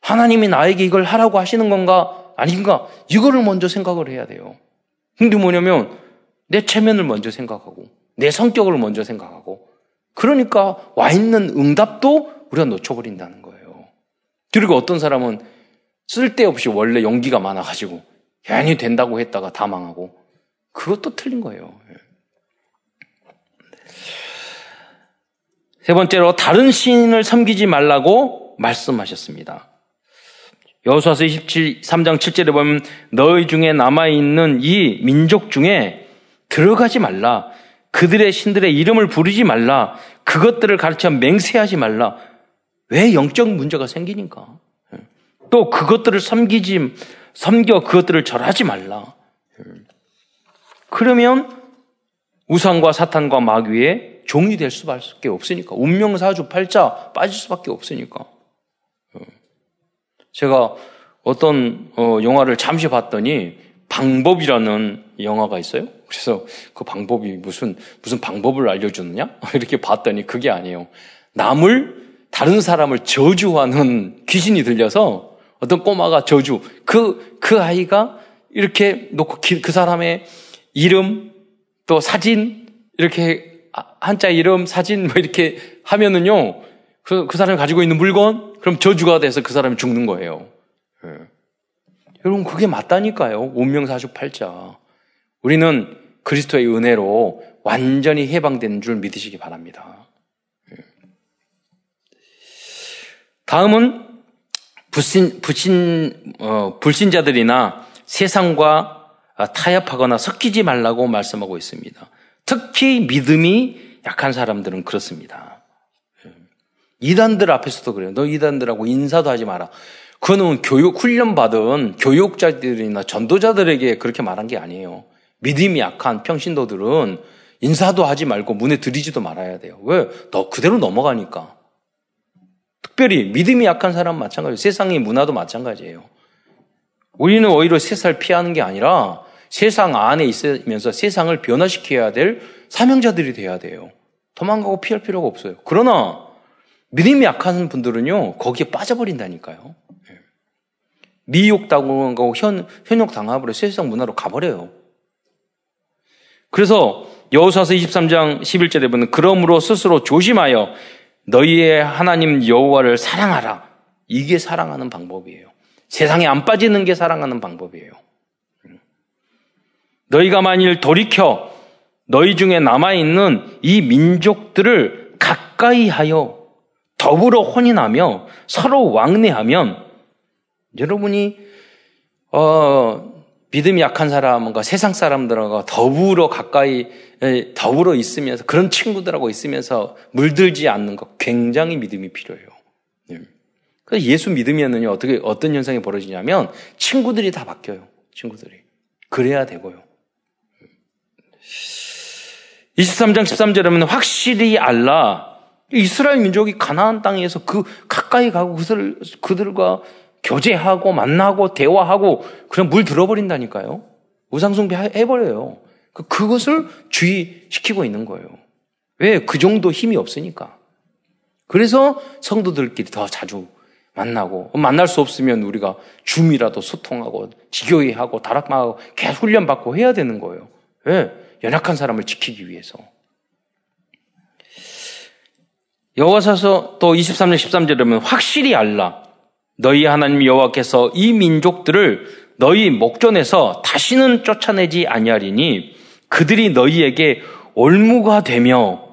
하나님이 나에게 이걸 하라고 하시는 건가, 아닌가, 이거를 먼저 생각을 해야 돼요. 근데 뭐냐면 내 체면을 먼저 생각하고, 내 성격을 먼저 생각하고, 그러니까 와 있는 응답도 우리가 놓쳐버린다는 거예요. 그리고 어떤 사람은 쓸데없이 원래 용기가 많아가지고 괜히 된다고 했다가 다 망하고 그것도 틀린 거예요. 세 번째로 다른 신을 섬기지 말라고 말씀하셨습니다. 여호수아서 23장 7절에 보면 너희 중에 남아 있는 이 민족 중에 들어가지 말라. 그들의 신들의 이름을 부르지 말라. 그것들을 가르쳐 맹세하지 말라. 왜 영적 문제가 생기니까? 또 그것들을 섬기지 섬겨 그것들을 절하지 말라. 그러면 우상과 사탄과 마귀의 종이 될 수밖에 없으니까 운명사주 팔자 빠질 수밖에 없으니까 제가 어떤 어, 영화를 잠시 봤더니 방법이라는 영화가 있어요. 그래서 그 방법이 무슨 무슨 방법을 알려주느냐 이렇게 봤더니 그게 아니에요. 남을 다른 사람을 저주하는 귀신이 들려서 어떤 꼬마가 저주 그그 그 아이가 이렇게 놓고 그 사람의 이름 또 사진 이렇게 한자 이름 사진 뭐 이렇게 하면은요 그, 그 사람이 가지고 있는 물건 그럼 저주가 돼서 그 사람이 죽는 거예요. 예. 여러분 그게 맞다니까요. 운명사주 팔자. 우리는 그리스도의 은혜로 완전히 해방된 줄 믿으시기 바랍니다. 예. 다음은 불신, 불신, 어, 불신자들이나 세상과 타협하거나 섞이지 말라고 말씀하고 있습니다. 특히 믿음이 약한 사람들은 그렇습니다. 예. 이단들 앞에서도 그래요. 너 이단들하고 인사도 하지 마라. 그거는 교육, 훈련 받은 교육자들이나 전도자들에게 그렇게 말한 게 아니에요. 믿음이 약한 평신도들은 인사도 하지 말고 문에 들이지도 말아야 돼요. 왜? 너 그대로 넘어가니까. 특별히 믿음이 약한 사람 마찬가지예요. 세상의 문화도 마찬가지예요. 우리는 오히려 세상을 피하는 게 아니라 세상 안에 있으면서 세상을 변화시켜야 될 사명자들이 돼야 돼요. 도망가고 피할 필요가 없어요. 그러나 믿음이 약한 분들은요, 거기에 빠져버린다니까요. 예. 미혹 당하고 현, 현혹 당하버려 세상 문화로 가버려요. 그래서 여호수아서 23장 11절에 보면 그러므로 스스로 조심하여 너희의 하나님 여호와를 사랑하라. 이게 사랑하는 방법이에요. 세상에 안 빠지는 게 사랑하는 방법이에요. 너희가 만일 돌이켜 너희 중에 남아있는 이 민족들을 가까이 하여 더불어 혼인하며 서로 왕래하면 여러분이 어, 믿음이 약한 사람과 세상 사람들과 더불어 가까이 더불어 있으면서 그런 친구들하고 있으면서 물들지 않는 것 굉장히 믿음이 필요해요. 예. 그래서 예수 믿으면은요 어떻게 어떤 현상이 벌어지냐면 친구들이 다 바뀌어요. 친구들이 그래야 되고요. 23장 13절에 보면 확실히 알라. 이스라엘 민족이 가나안 땅에서 그 가까이 가고 그들, 그들과 교제하고 만나고 대화하고 그냥 물 들어버린다니까요. 우상숭배 해버려요. 그, 그것을 주의시키고 있는 거예요. 왜? 그 정도 힘이 없으니까. 그래서 성도들끼리 더 자주 만나고 만날 수 없으면 우리가 줌이라도 소통하고 지교회하고 다락방하고 계속 훈련받고 해야 되는 거예요. 왜? 연약한 사람을 지키기 위해서. 여호와서서 또 23년 13절에 보면 확실히 알라. 너희 하나님 여호와께서 이 민족들을 너희 목전에서 다시는 쫓아내지 아니하리니 그들이 너희에게 올무가 되며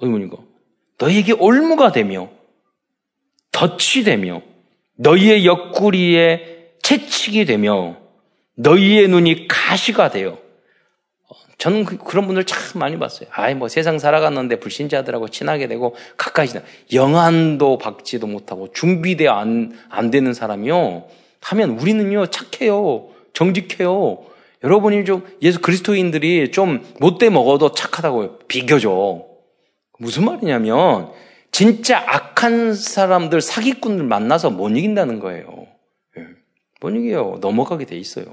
의문이고 너희에게 올무가 되며 덫이 되며 너희의 옆구리에 채찍이 되며 너희의 눈이 가시가 되어 저는 그, 런 분들 참 많이 봤어요. 아이, 뭐 세상 살아갔는데 불신자들하고 친하게 되고 가까이 지나. 영안도 받지도 못하고 준비되어 안, 안 되는 사람이요. 하면 우리는요, 착해요. 정직해요. 여러분이 좀 예수 그리스도인들이 좀 못돼 먹어도 착하다고 비교죠. 무슨 말이냐면 진짜 악한 사람들 사기꾼들 만나서 못 이긴다는 거예요. 예. 못 이겨요. 넘어가게 돼 있어요.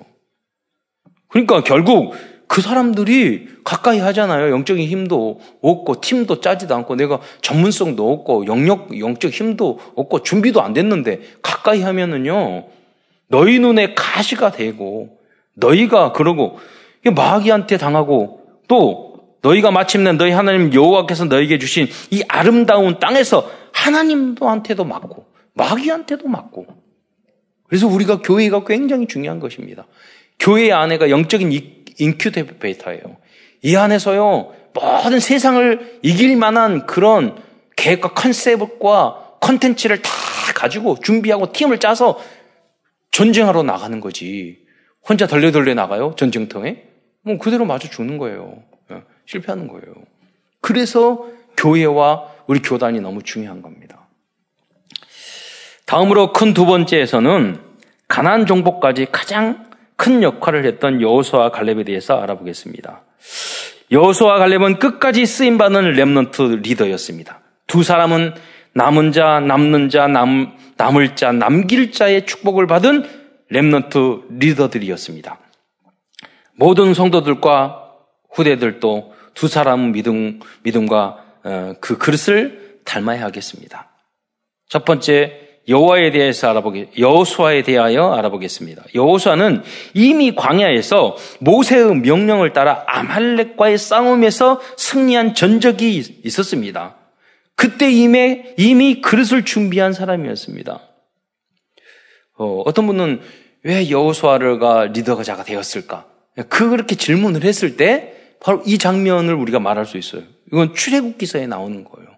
그러니까 결국 그 사람들이 가까이 하잖아요. 영적인 힘도 없고 팀도 짜지도 않고 내가 전문성도 없고 영역 영적 힘도 없고 준비도 안 됐는데 가까이 하면은요 너희 눈에 가시가 되고 너희가 그러고 마귀한테 당하고 또 너희가 마침내 너희 하나님 여호와께서 너희에게 주신 이 아름다운 땅에서 하나님한테도 맞고 마귀한테도 맞고 그래서 우리가 교회가 굉장히 중요한 것입니다. 교회 안에가 영적인 인큐베이터예요. 이 안에서요, 모든 세상을 이길 만한 그런 계획과 컨셉과 컨텐츠를 다 가지고 준비하고 팀을 짜서 전쟁하러 나가는 거지. 혼자 덜레덜레 나가요? 전쟁터에? 뭐 그대로 맞아 죽는 거예요. 예, 실패하는 거예요. 그래서 교회와 우리 교단이 너무 중요한 겁니다. 다음으로 큰 두 번째에서는 가난 정복까지 가장 큰 역할을 했던 여호수아 갈렙에 대해서 알아보겠습니다. 여호수아 갈렙은 끝까지 쓰임 받는 렘넌트 리더였습니다. 두 사람은 남은 자, 남는 자, 남, 남을 자, 남길 자의 축복을 받은 렘넌트 리더들이었습니다. 모든 성도들과 후대들도 두 사람 믿음, 믿음과 어, 그 그릇을 닮아야 하겠습니다. 첫 번째 여호와에 대해서 알아보기 여호수아에 대하여 알아보겠습니다. 여호수아는 이미 광야에서 모세의 명령을 따라 아말렉과의 싸움에서 승리한 전적이 있었습니다. 그때 이미 이미 그릇을 준비한 사람이었습니다. 어, 어떤 분은 왜 여호수아가 리더가 자가 되었을까? 그렇게 질문을 했을 때 바로 이 장면을 우리가 말할 수 있어요. 이건 출애굽 기사에 나오는 거예요.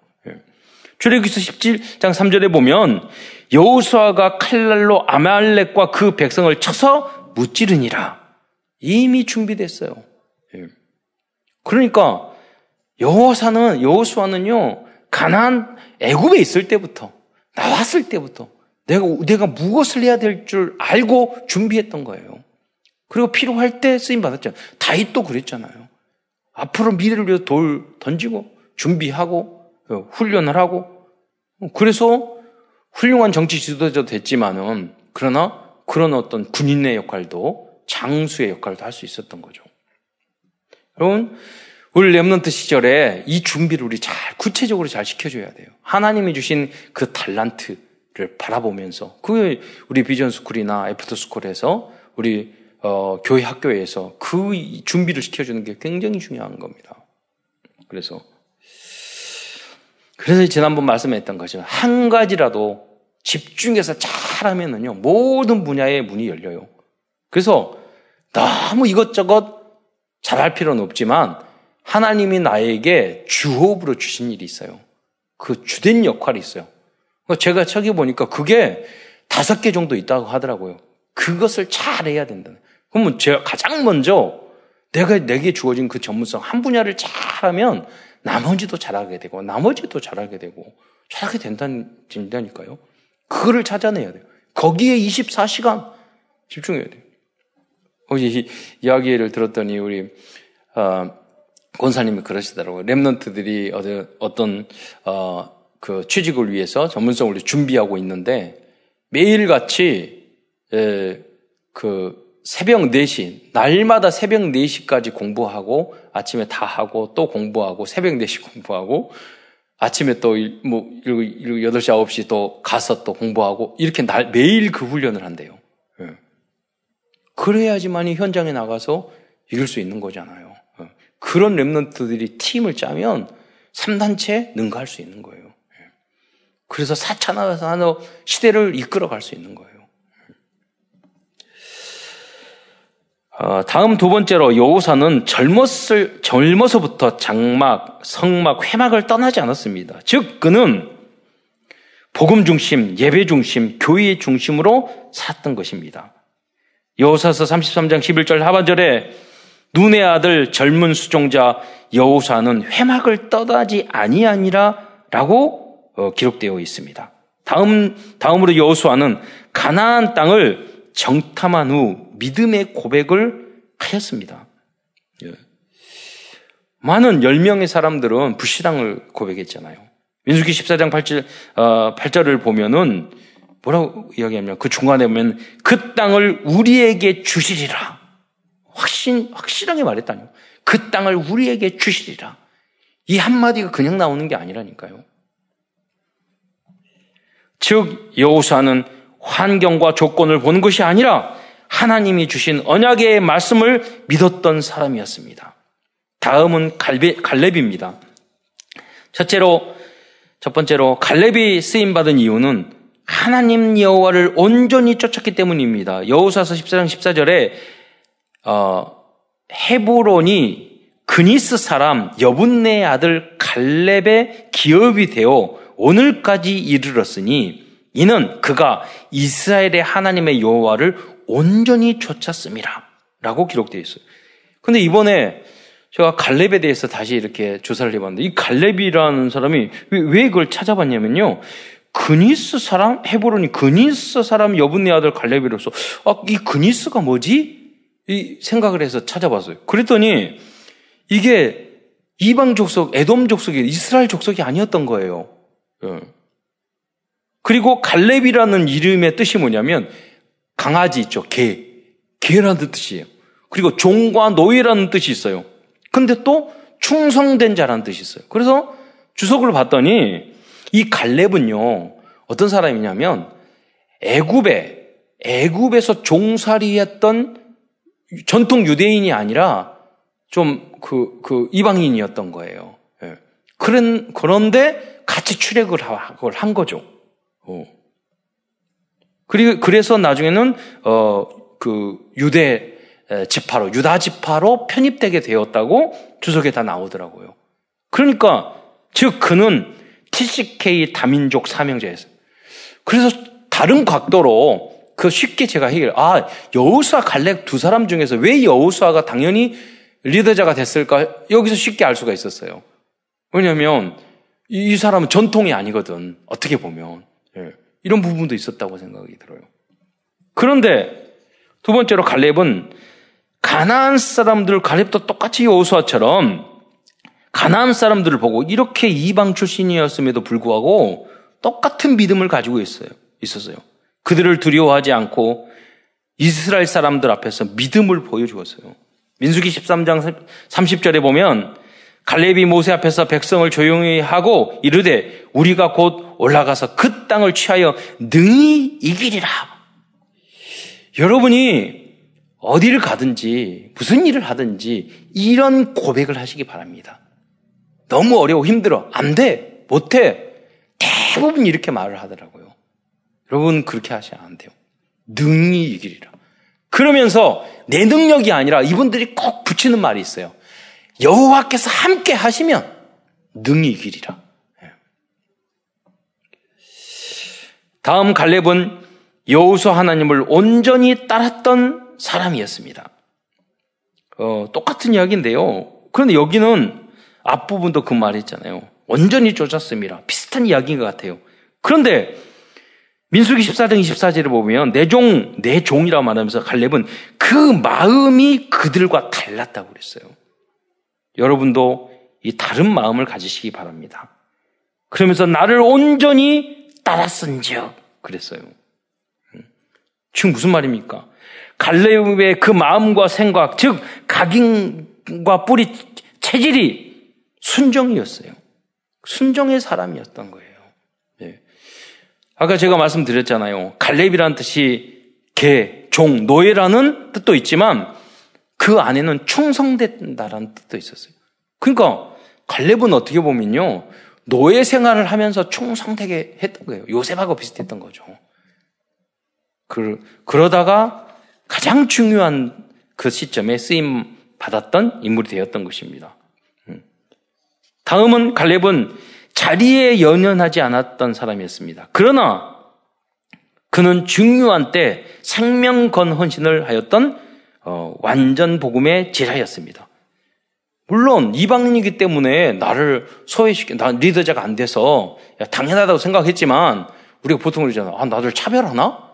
예. 출애굽기서 17장 3절에 보면 여호수아가 칼날로 아말렉과 그 백성을 쳐서 무찌르니라. 이미 준비됐어요. 예. 그러니까 여호사는 여호수아는요 가난 애굽에 있을 때부터 나왔을 때부터 내가 내가 무엇을 해야 될 줄 알고 준비했던 거예요. 그리고 필요할 때 쓰임 받았죠. 다윗도 그랬잖아요. 앞으로 미래를 위해서 돌 던지고 준비하고 어, 훈련을 하고 그래서 훌륭한 정치 지도자도 됐지만은 그러나 그런 어떤 군인의 역할도 장수의 역할도 할 수 있었던 거죠. 여러분 우리 remnant 시절에 이 준비를 우리 잘 구체적으로 잘 시켜줘야 돼요. 하나님이 주신 그 달란트를 바라보면서 그 우리 vision school이나 after school에서 우리 어, 교회 학교에서 그 준비를 시켜주는 게 굉장히 중요한 겁니다. 그래서 그래서 지난번 말씀했던 것처럼 한 가지라도 집중해서 잘하면은요 모든 분야의 문이 열려요. 그래서 너무 이것저것 잘할 필요는 없지만 하나님이 나에게 주업으로 주신 일이 있어요. 그 주된 역할이 있어요. 제가 책에 보니까 그게 다섯 개 정도 있다고 하더라고요. 그것을 잘 해야 된다. 그러면 제가 가장 먼저 내가 내게 주어진 그 전문성 한 분야를 잘하면 나머지도 잘하게 되고 나머지도 잘하게 되고 잘하게 된다니까요. 그거를 찾아내야 돼요. 거기에 24시간 집중해야 돼요. 어제 이야기를 들었더니 우리 어, 권사님이 그러시더라고요. 랩런트들이 어떤, 어떤 어, 그 취직을 위해서 전문성을 준비하고 있는데 매일같이 에, 그 새벽 4시, 날마다 새벽 4시까지 공부하고, 아침에 다 하고, 또 공부하고, 새벽 4시 공부하고, 아침에 또, 뭐, 8시, 9시 또 가서 또 공부하고, 이렇게 날, 매일 그 훈련을 한대요. 예. 그래야지만이 현장에 나가서 이길 수 있는 거잖아요. 예. 그런 랩런트들이 팀을 짜면 3단체 능가할 수 있는 거예요. 예. 그래서 4차 나서 시대를 이끌어 갈 수 있는 거예요. 어, 다음 두 번째로 여호사는 젊었을 젊어서부터 장막, 성막, 회막을 떠나지 않았습니다. 즉 그는 복음 중심, 예배 중심, 교회 중심으로 살았던 것입니다. 여호사서 33장 11절 하반절에 눈의 아들 젊은 수종자 여호사는 회막을 떠나지 아니하니라라고 어, 기록되어 있습니다. 다음 다음으로 여호수아는 가나안 땅을 정탐한 후 믿음의 고백을 하였습니다. 예. 많은 10명의 사람들은 불신앙을 고백했잖아요. 민수기 14장 8절, 어, 8절을 보면은 뭐라고 이야기하면 그 중간에 보면 그 땅을 우리에게 주시리라. 확신, 확실하게 말했다니요. 그 땅을 우리에게 주시리라. 이 한마디가 그냥 나오는 게 아니라니까요. 즉, 여호수아는 환경과 조건을 보는 것이 아니라 하나님이 주신 언약의 말씀을 믿었던 사람이었습니다. 다음은 갈베, 갈렙입니다. 첫째로 첫 번째로 갈렙이 쓰임 받은 이유는 하나님 여호와를 온전히 쫓았기 때문입니다. 여호사서 14장 14절에 어, 헤브론이 그니스 사람 여분네 아들 갈렙의 기업이 되어 오늘까지 이르렀으니 이는 그가 이스라엘의 하나님의 여호와를 온전히 쫓았습니다. 라고 기록되어 있어요. 근데 이번에 제가 갈렙에 대해서 다시 이렇게 조사를 해봤는데 이 갈렙이라는 사람이 왜, 왜 그걸 찾아봤냐면요. 그니스 사람 헤브론이 그니스 사람 여분네 아들 갈렙이로서 아, 이 그니스가 뭐지? 이 생각을 해서 찾아봤어요. 그랬더니 이게 이방 족속, 에돔 족속이 이스라엘 족속이 아니었던 거예요. 예. 그리고 갈렙이라는 이름의 뜻이 뭐냐면 강아지 있죠. 개. 개라는 뜻이에요. 그리고 종과 노예라는 뜻이 있어요. 근데 또 충성된 자라는 뜻이 있어요. 그래서 주석을 봤더니 이 갈렙은요. 어떤 사람이냐면 애굽에 애굽에서 종살이했던 전통 유대인이 아니라 좀 그, 그 이방인이었던 거예요. 예. 그런, 그런데 같이 출애굽을 한 거죠. 어. 그리고, 그래서 나중에는, 어, 그 유대 지파로, 유다 지파로 편입되게 되었다고 주석에 다 나오더라고요. 그러니까, 즉, 그는 TCK 다민족 사명자였어요. 그래서 다른 각도로 그 쉽게 제가 해결. 아 여우수아 갈렙 두 사람 중에서 왜 여우수아가 당연히 리더자가 됐을까? 여기서 쉽게 알 수가 있었어요. 왜냐하면 이 사람은 전통이 아니거든. 어떻게 보면 예. 이런 부분도 있었다고 생각이 들어요. 그런데 두 번째로 갈렙은 가나안 사람들 갈렙도 똑같이 여우수아처럼 가나안 사람들을 보고 이렇게 이방 출신이었음에도 불구하고 똑같은 믿음을 가지고 있어요. 있었어요. 그들을 두려워하지 않고 이스라엘 사람들 앞에서 믿음을 보여주었어요. 민수기 13장 30절에 보면 갈렙이 모세 앞에서 백성을 조용히 하고 이르되 우리가 곧 올라가서 그 땅을 취하여 능히 이기리라. 여러분이 어디를 가든지 무슨 일을 하든지 이런 고백을 하시기 바랍니다. 너무 어려워 힘들어 안 돼, 못 해. 대부분 이렇게 말을 하더라고요. 여러분 그렇게 하시면 안 돼요. 능히 이기리라. 그러면서 내 능력이 아니라 이분들이 꼭 붙이는 말이 있어요. 여호와께서 함께 하시면 능히 이기리라. 예. 다음 갈렙은 여호수 하나님을 온전히 따랐던 사람이었습니다. 어, 똑같은 이야기인데요. 그런데 여기는 앞부분도 그 말했잖아요. 온전히 쫓았습니다. 비슷한 이야기인 것 같아요. 그런데 민수기 14장 24절을 보면 내 종, 내 종이라고 말하면서 갈렙은 그 마음이 그들과 달랐다고 그랬어요. 여러분도 이 다른 마음을 가지시기 바랍니다. 그러면서 나를 온전히 따랐은즉 그랬어요. 음. 지금 무슨 말입니까? 갈렙의 그 마음과 생각, 즉 각인과 뿌리 체질이 순정이었어요. 순정의 사람이었던 거예요. 아까 제가 말씀드렸잖아요. 갈렙이라는 뜻이 개, 종, 노예라는 뜻도 있지만 그 안에는 충성된다라는 뜻도 있었어요. 그러니까 갈렙은 어떻게 보면요. 노예 생활을 하면서 충성되게 했던 거예요. 요셉하고 비슷했던 거죠. 그, 그러다가 가장 중요한 그 시점에 쓰임 받았던 인물이 되었던 것입니다. 음. 다음은 갈렙은 자리에 연연하지 않았던 사람이었습니다. 그러나 그는 중요한 때 생명건 헌신을 하였던 어, 완전 복음의 제자였습니다. 물론 이방인이기 때문에 나를 소외시켜 나 리더자가 안 돼서 야, 당연하다고 생각했지만 우리가 보통 그러잖아. 아, 나를 차별하나?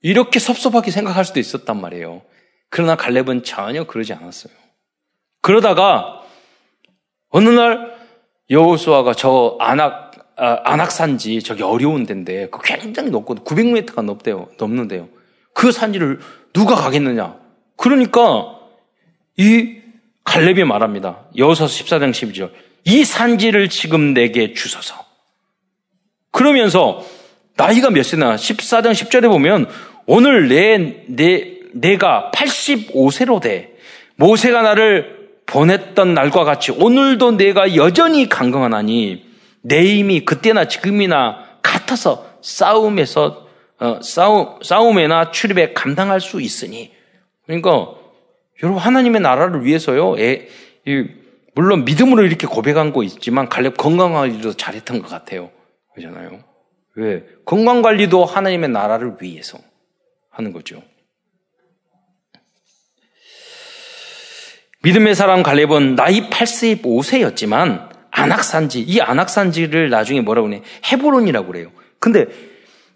이렇게 섭섭하게 생각할 수도 있었단 말이에요. 그러나 갈렙은 전혀 그러지 않았어요. 그러다가 어느 날 여호수아가 저 안악 아, 안악산지 저기 어려운 데인데 그 굉장히 높고 900m가 넘대요 넘는데요. 그 산지를 누가 가겠느냐? 그러니까 이 갈렙이 말합니다. 여호서 14장 12절. 이 산지를 지금 내게 주소서. 그러면서 나이가 몇 세나 14장 10절에 보면 오늘 내, 내, 내가 85세로 돼. 모세가 나를 보냈던 날과 같이 오늘도 내가 여전히 강건하니 내 힘이 그때나 지금이나 같아서 싸움에서 어, 싸움 싸움에나 출입에 감당할 수 있으니 그러니까 여러분 하나님의 나라를 위해서요 애, 물론 믿음으로 이렇게 고백한 거 있지만 갈렙 건강 관리도 잘했던 것 같아요. 그러잖아요. 왜? 건강 관리도 하나님의 나라를 위해서 하는 거죠. 믿음의 사람 갈렙은 나이 85세였지만 안악산지, 이 안악산지를 나중에 뭐라고 그래? 헤브론이라고 그래요. 근데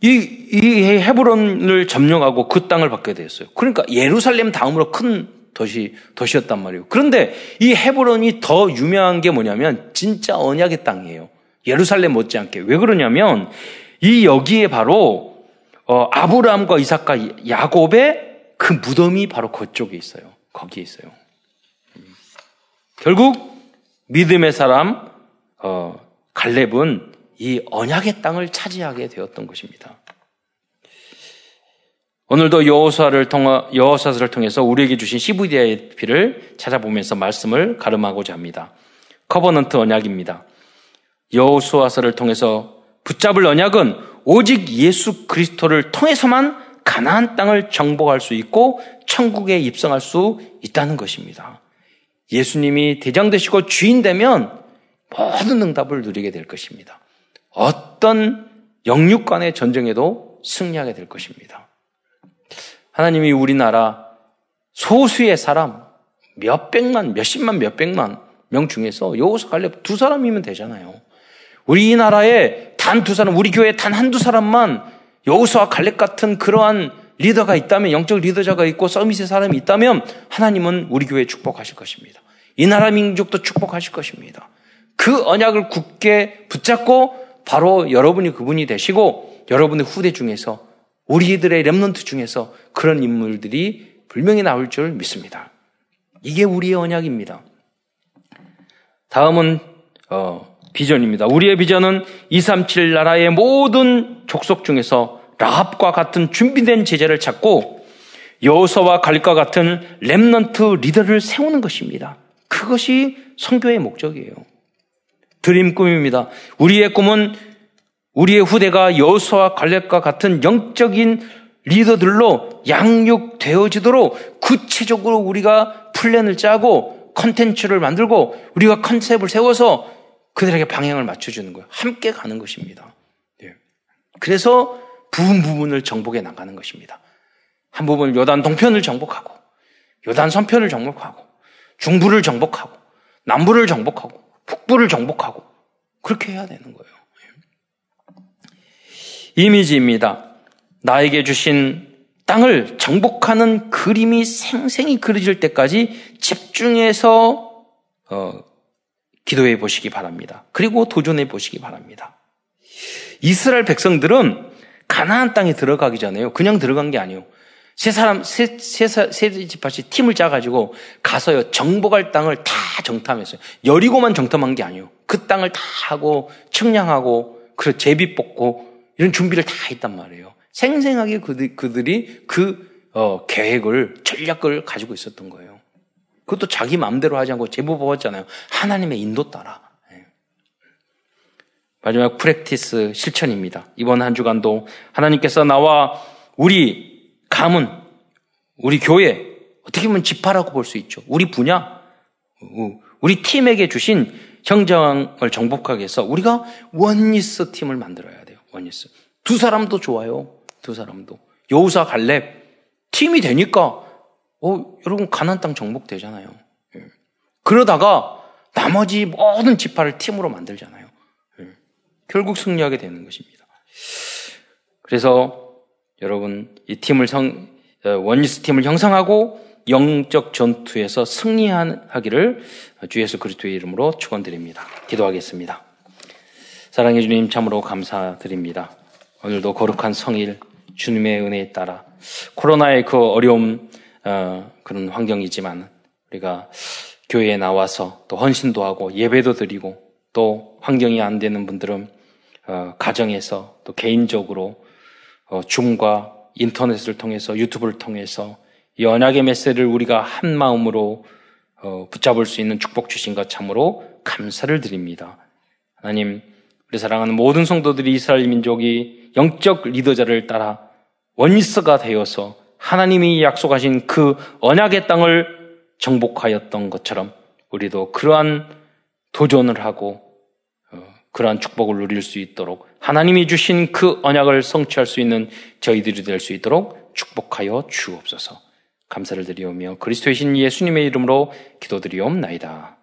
이, 이 헤브론을 점령하고 그 땅을 받게 되었어요. 그러니까 예루살렘 다음으로 큰 도시, 도시였단 말이에요. 그런데 이 헤브론이 더 유명한 게 뭐냐면 진짜 언약의 땅이에요. 예루살렘 못지않게. 왜 그러냐면 이 여기에 바로 어, 아브라함과 이삭과 야곱의 그 무덤이 바로 그쪽에 있어요. 거기에 있어요. 결국 믿음의 사람 어, 갈렙은 이 언약의 땅을 차지하게 되었던 것입니다. 오늘도 여호수아를 통해 여호수아를 통해서 우리에게 주신 시브디아의 피를 찾아보면서 말씀을 가름하고자 합니다. covenant 언약입니다. 여호수아서를 통해서 붙잡을 언약은 오직 예수 그리스도를 통해서만 가나안 땅을 정복할 수 있고 천국에 입성할 수 있다는 것입니다. 예수님이 대장 되시고 주인 되면 모든 응답을 누리게 될 것입니다. 어떤 영육 간의 전쟁에도 승리하게 될 것입니다. 하나님이 우리나라 소수의 사람 몇 백만, 몇십만, 몇 백만 명 중에서 여호수 갈렙 두 사람이면 되잖아요. 우리나라에 단 두 사람, 우리 교회에 단 한두 사람만 여호수와 갈렙 같은 그러한 리더가 있다면, 영적 리더자가 있고 서밋의 사람이 있다면 하나님은 우리 교회에 축복하실 것입니다. 이 나라 민족도 축복하실 것입니다. 그 언약을 굳게 붙잡고 바로 여러분이 그분이 되시고 여러분의 후대 중에서 우리들의 렘넌트 중에서 그런 인물들이 분명히 나올 줄 믿습니다. 이게 우리의 언약입니다. 다음은 어, 비전입니다. 우리의 비전은 237 나라의 모든 족속 중에서 라합과 같은 준비된 제자를 찾고 여호서와 갈과 같은 렘넌트 리더를 세우는 것입니다. 그것이 성교의 목적이에요. 드림 꿈입니다. 우리의 꿈은 우리의 후대가 여호수아 갈렙과 같은 영적인 리더들로 양육되어지도록 구체적으로 우리가 플랜을 짜고 컨텐츠를 만들고 우리가 컨셉을 세워서 그들에게 방향을 맞춰주는 거예요. 함께 가는 것입니다. 네. 그래서 부분 부분을 정복해 나가는 것입니다. 한 부분 요단 동편을 정복하고 요단 서편을 정복하고 중부를 정복하고 남부를 정복하고 북부를 정복하고 그렇게 해야 되는 거예요. 이미지입니다. 나에게 주신 땅을 정복하는 그림이 생생히 그려질 때까지 집중해서 어, 기도해 보시기 바랍니다. 그리고 도전해 보시기 바랍니다. 이스라엘 백성들은 가나안 땅에 들어가기 전에요. 그냥 들어간 게 아니에요. 세 사람, 세, 세, 세 집합이 팀을 짜가지고 가서요, 정복할 땅을 다 정탐했어요. 여리고만 정탐한 게 아니에요. 그 땅을 다 하고, 측량하고, 그 제비 뽑고, 이런 준비를 다 했단 말이에요. 생생하게 그들, 그들이 그, 어, 계획을, 전략을 가지고 있었던 거예요. 그것도 자기 마음대로 하지 않고 제보 뽑았잖아요. 하나님의 인도 따라. 예. 마지막 프랙티스 실천입니다. 이번 한 주간도 하나님께서 나와 우리 가문, 우리 교회, 어떻게 보면 지파라고 볼 수 있죠. 우리 분야, 우리 팀에게 주신 형장을 정복하기 위해서 우리가 원니스 팀을 만들어야 돼요. 원니스. 두 사람도 좋아요. 두 사람도. 여우사 갈렙 팀이 되니까 어, 여러분 가난 땅 정복되잖아요. 예. 그러다가 나머지 모든 지파를 팀으로 만들잖아요. 예. 결국 승리하게 되는 것입니다. 그래서 여러분 이 팀을 성 어, 원리스 팀을 형성하고 영적 전투에서 승리하기를 주 예수 그리스도의 이름으로 축원드립니다. 기도하겠습니다. 사랑해 주님 참으로 감사드립니다. 오늘도 거룩한 성일 주님의 은혜에 따라 코로나의 그 어려움 어, 그런 환경이지만 우리가 교회에 나와서 또 헌신도 하고 예배도 드리고 또 환경이 안 되는 분들은 어, 가정에서 또 개인적으로 어, 줌과 인터넷을 통해서 유튜브를 통해서 이 언약의 메시지를 우리가 한 마음으로 어, 붙잡을 수 있는 축복 주신 것 참으로 감사를 드립니다. 하나님, 우리 사랑하는 모든 성도들이 이스라엘 민족이 영적 리더자를 따라 원리스가 되어서 하나님이 약속하신 그 언약의 땅을 정복하였던 것처럼 우리도 그러한 도전을 하고 어, 그러한 축복을 누릴 수 있도록 하나님이 주신 그 언약을 성취할 수 있는 저희들이 될 수 있도록 축복하여 주옵소서. 감사를 드리오며 그리스도의 신 예수님의 이름으로 기도드리옵나이다.